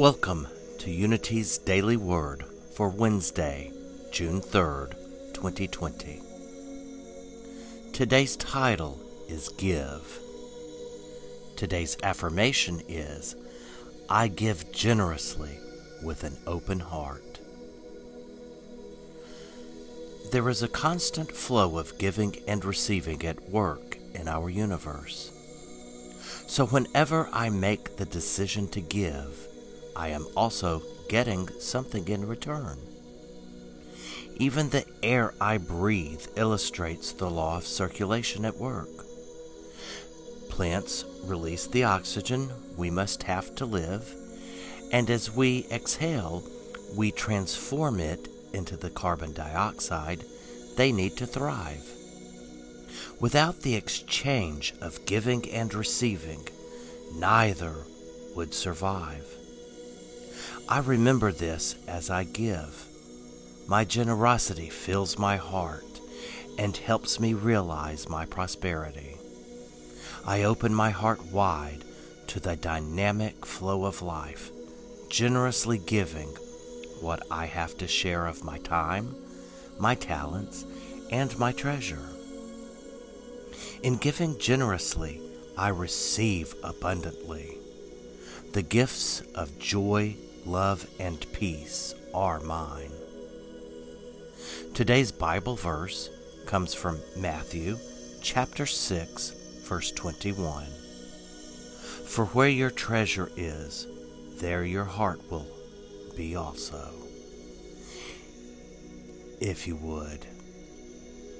Welcome to Unity's Daily Word for Wednesday, June 3rd, 2020. Today's title is Give. Today's affirmation is I give generously with an open heart. There is a constant flow of giving and receiving at work in our universe. So whenever I make the decision to give, I am also getting something in return. Even the air I breathe illustrates the law of circulation at work. Plants release the oxygen we must have to live, and as we exhale, we transform it into the carbon dioxide they need to thrive. Without the exchange of giving and receiving, neither would survive. I remember this as I give. My generosity fills my heart and helps me realize my prosperity. I open my heart wide to the dynamic flow of life, generously giving what I have to share of my time, my talents, and my treasure. In giving generously, I receive abundantly. The gifts of joy, love, and peace are mine. Today's Bible verse comes from Matthew chapter 6, verse 21. For where your treasure is, there your heart will be also. If you would,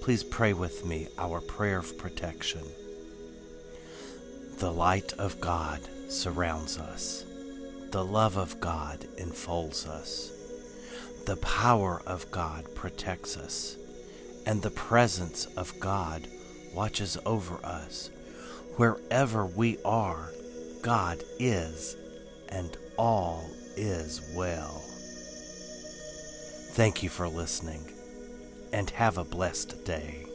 please pray with me our prayer of protection. The light of God surrounds us. The love of God enfolds us. The power of God protects us. And the presence of God watches over us. Wherever we are, God is, and all is well. Thank you for listening, and have a blessed day.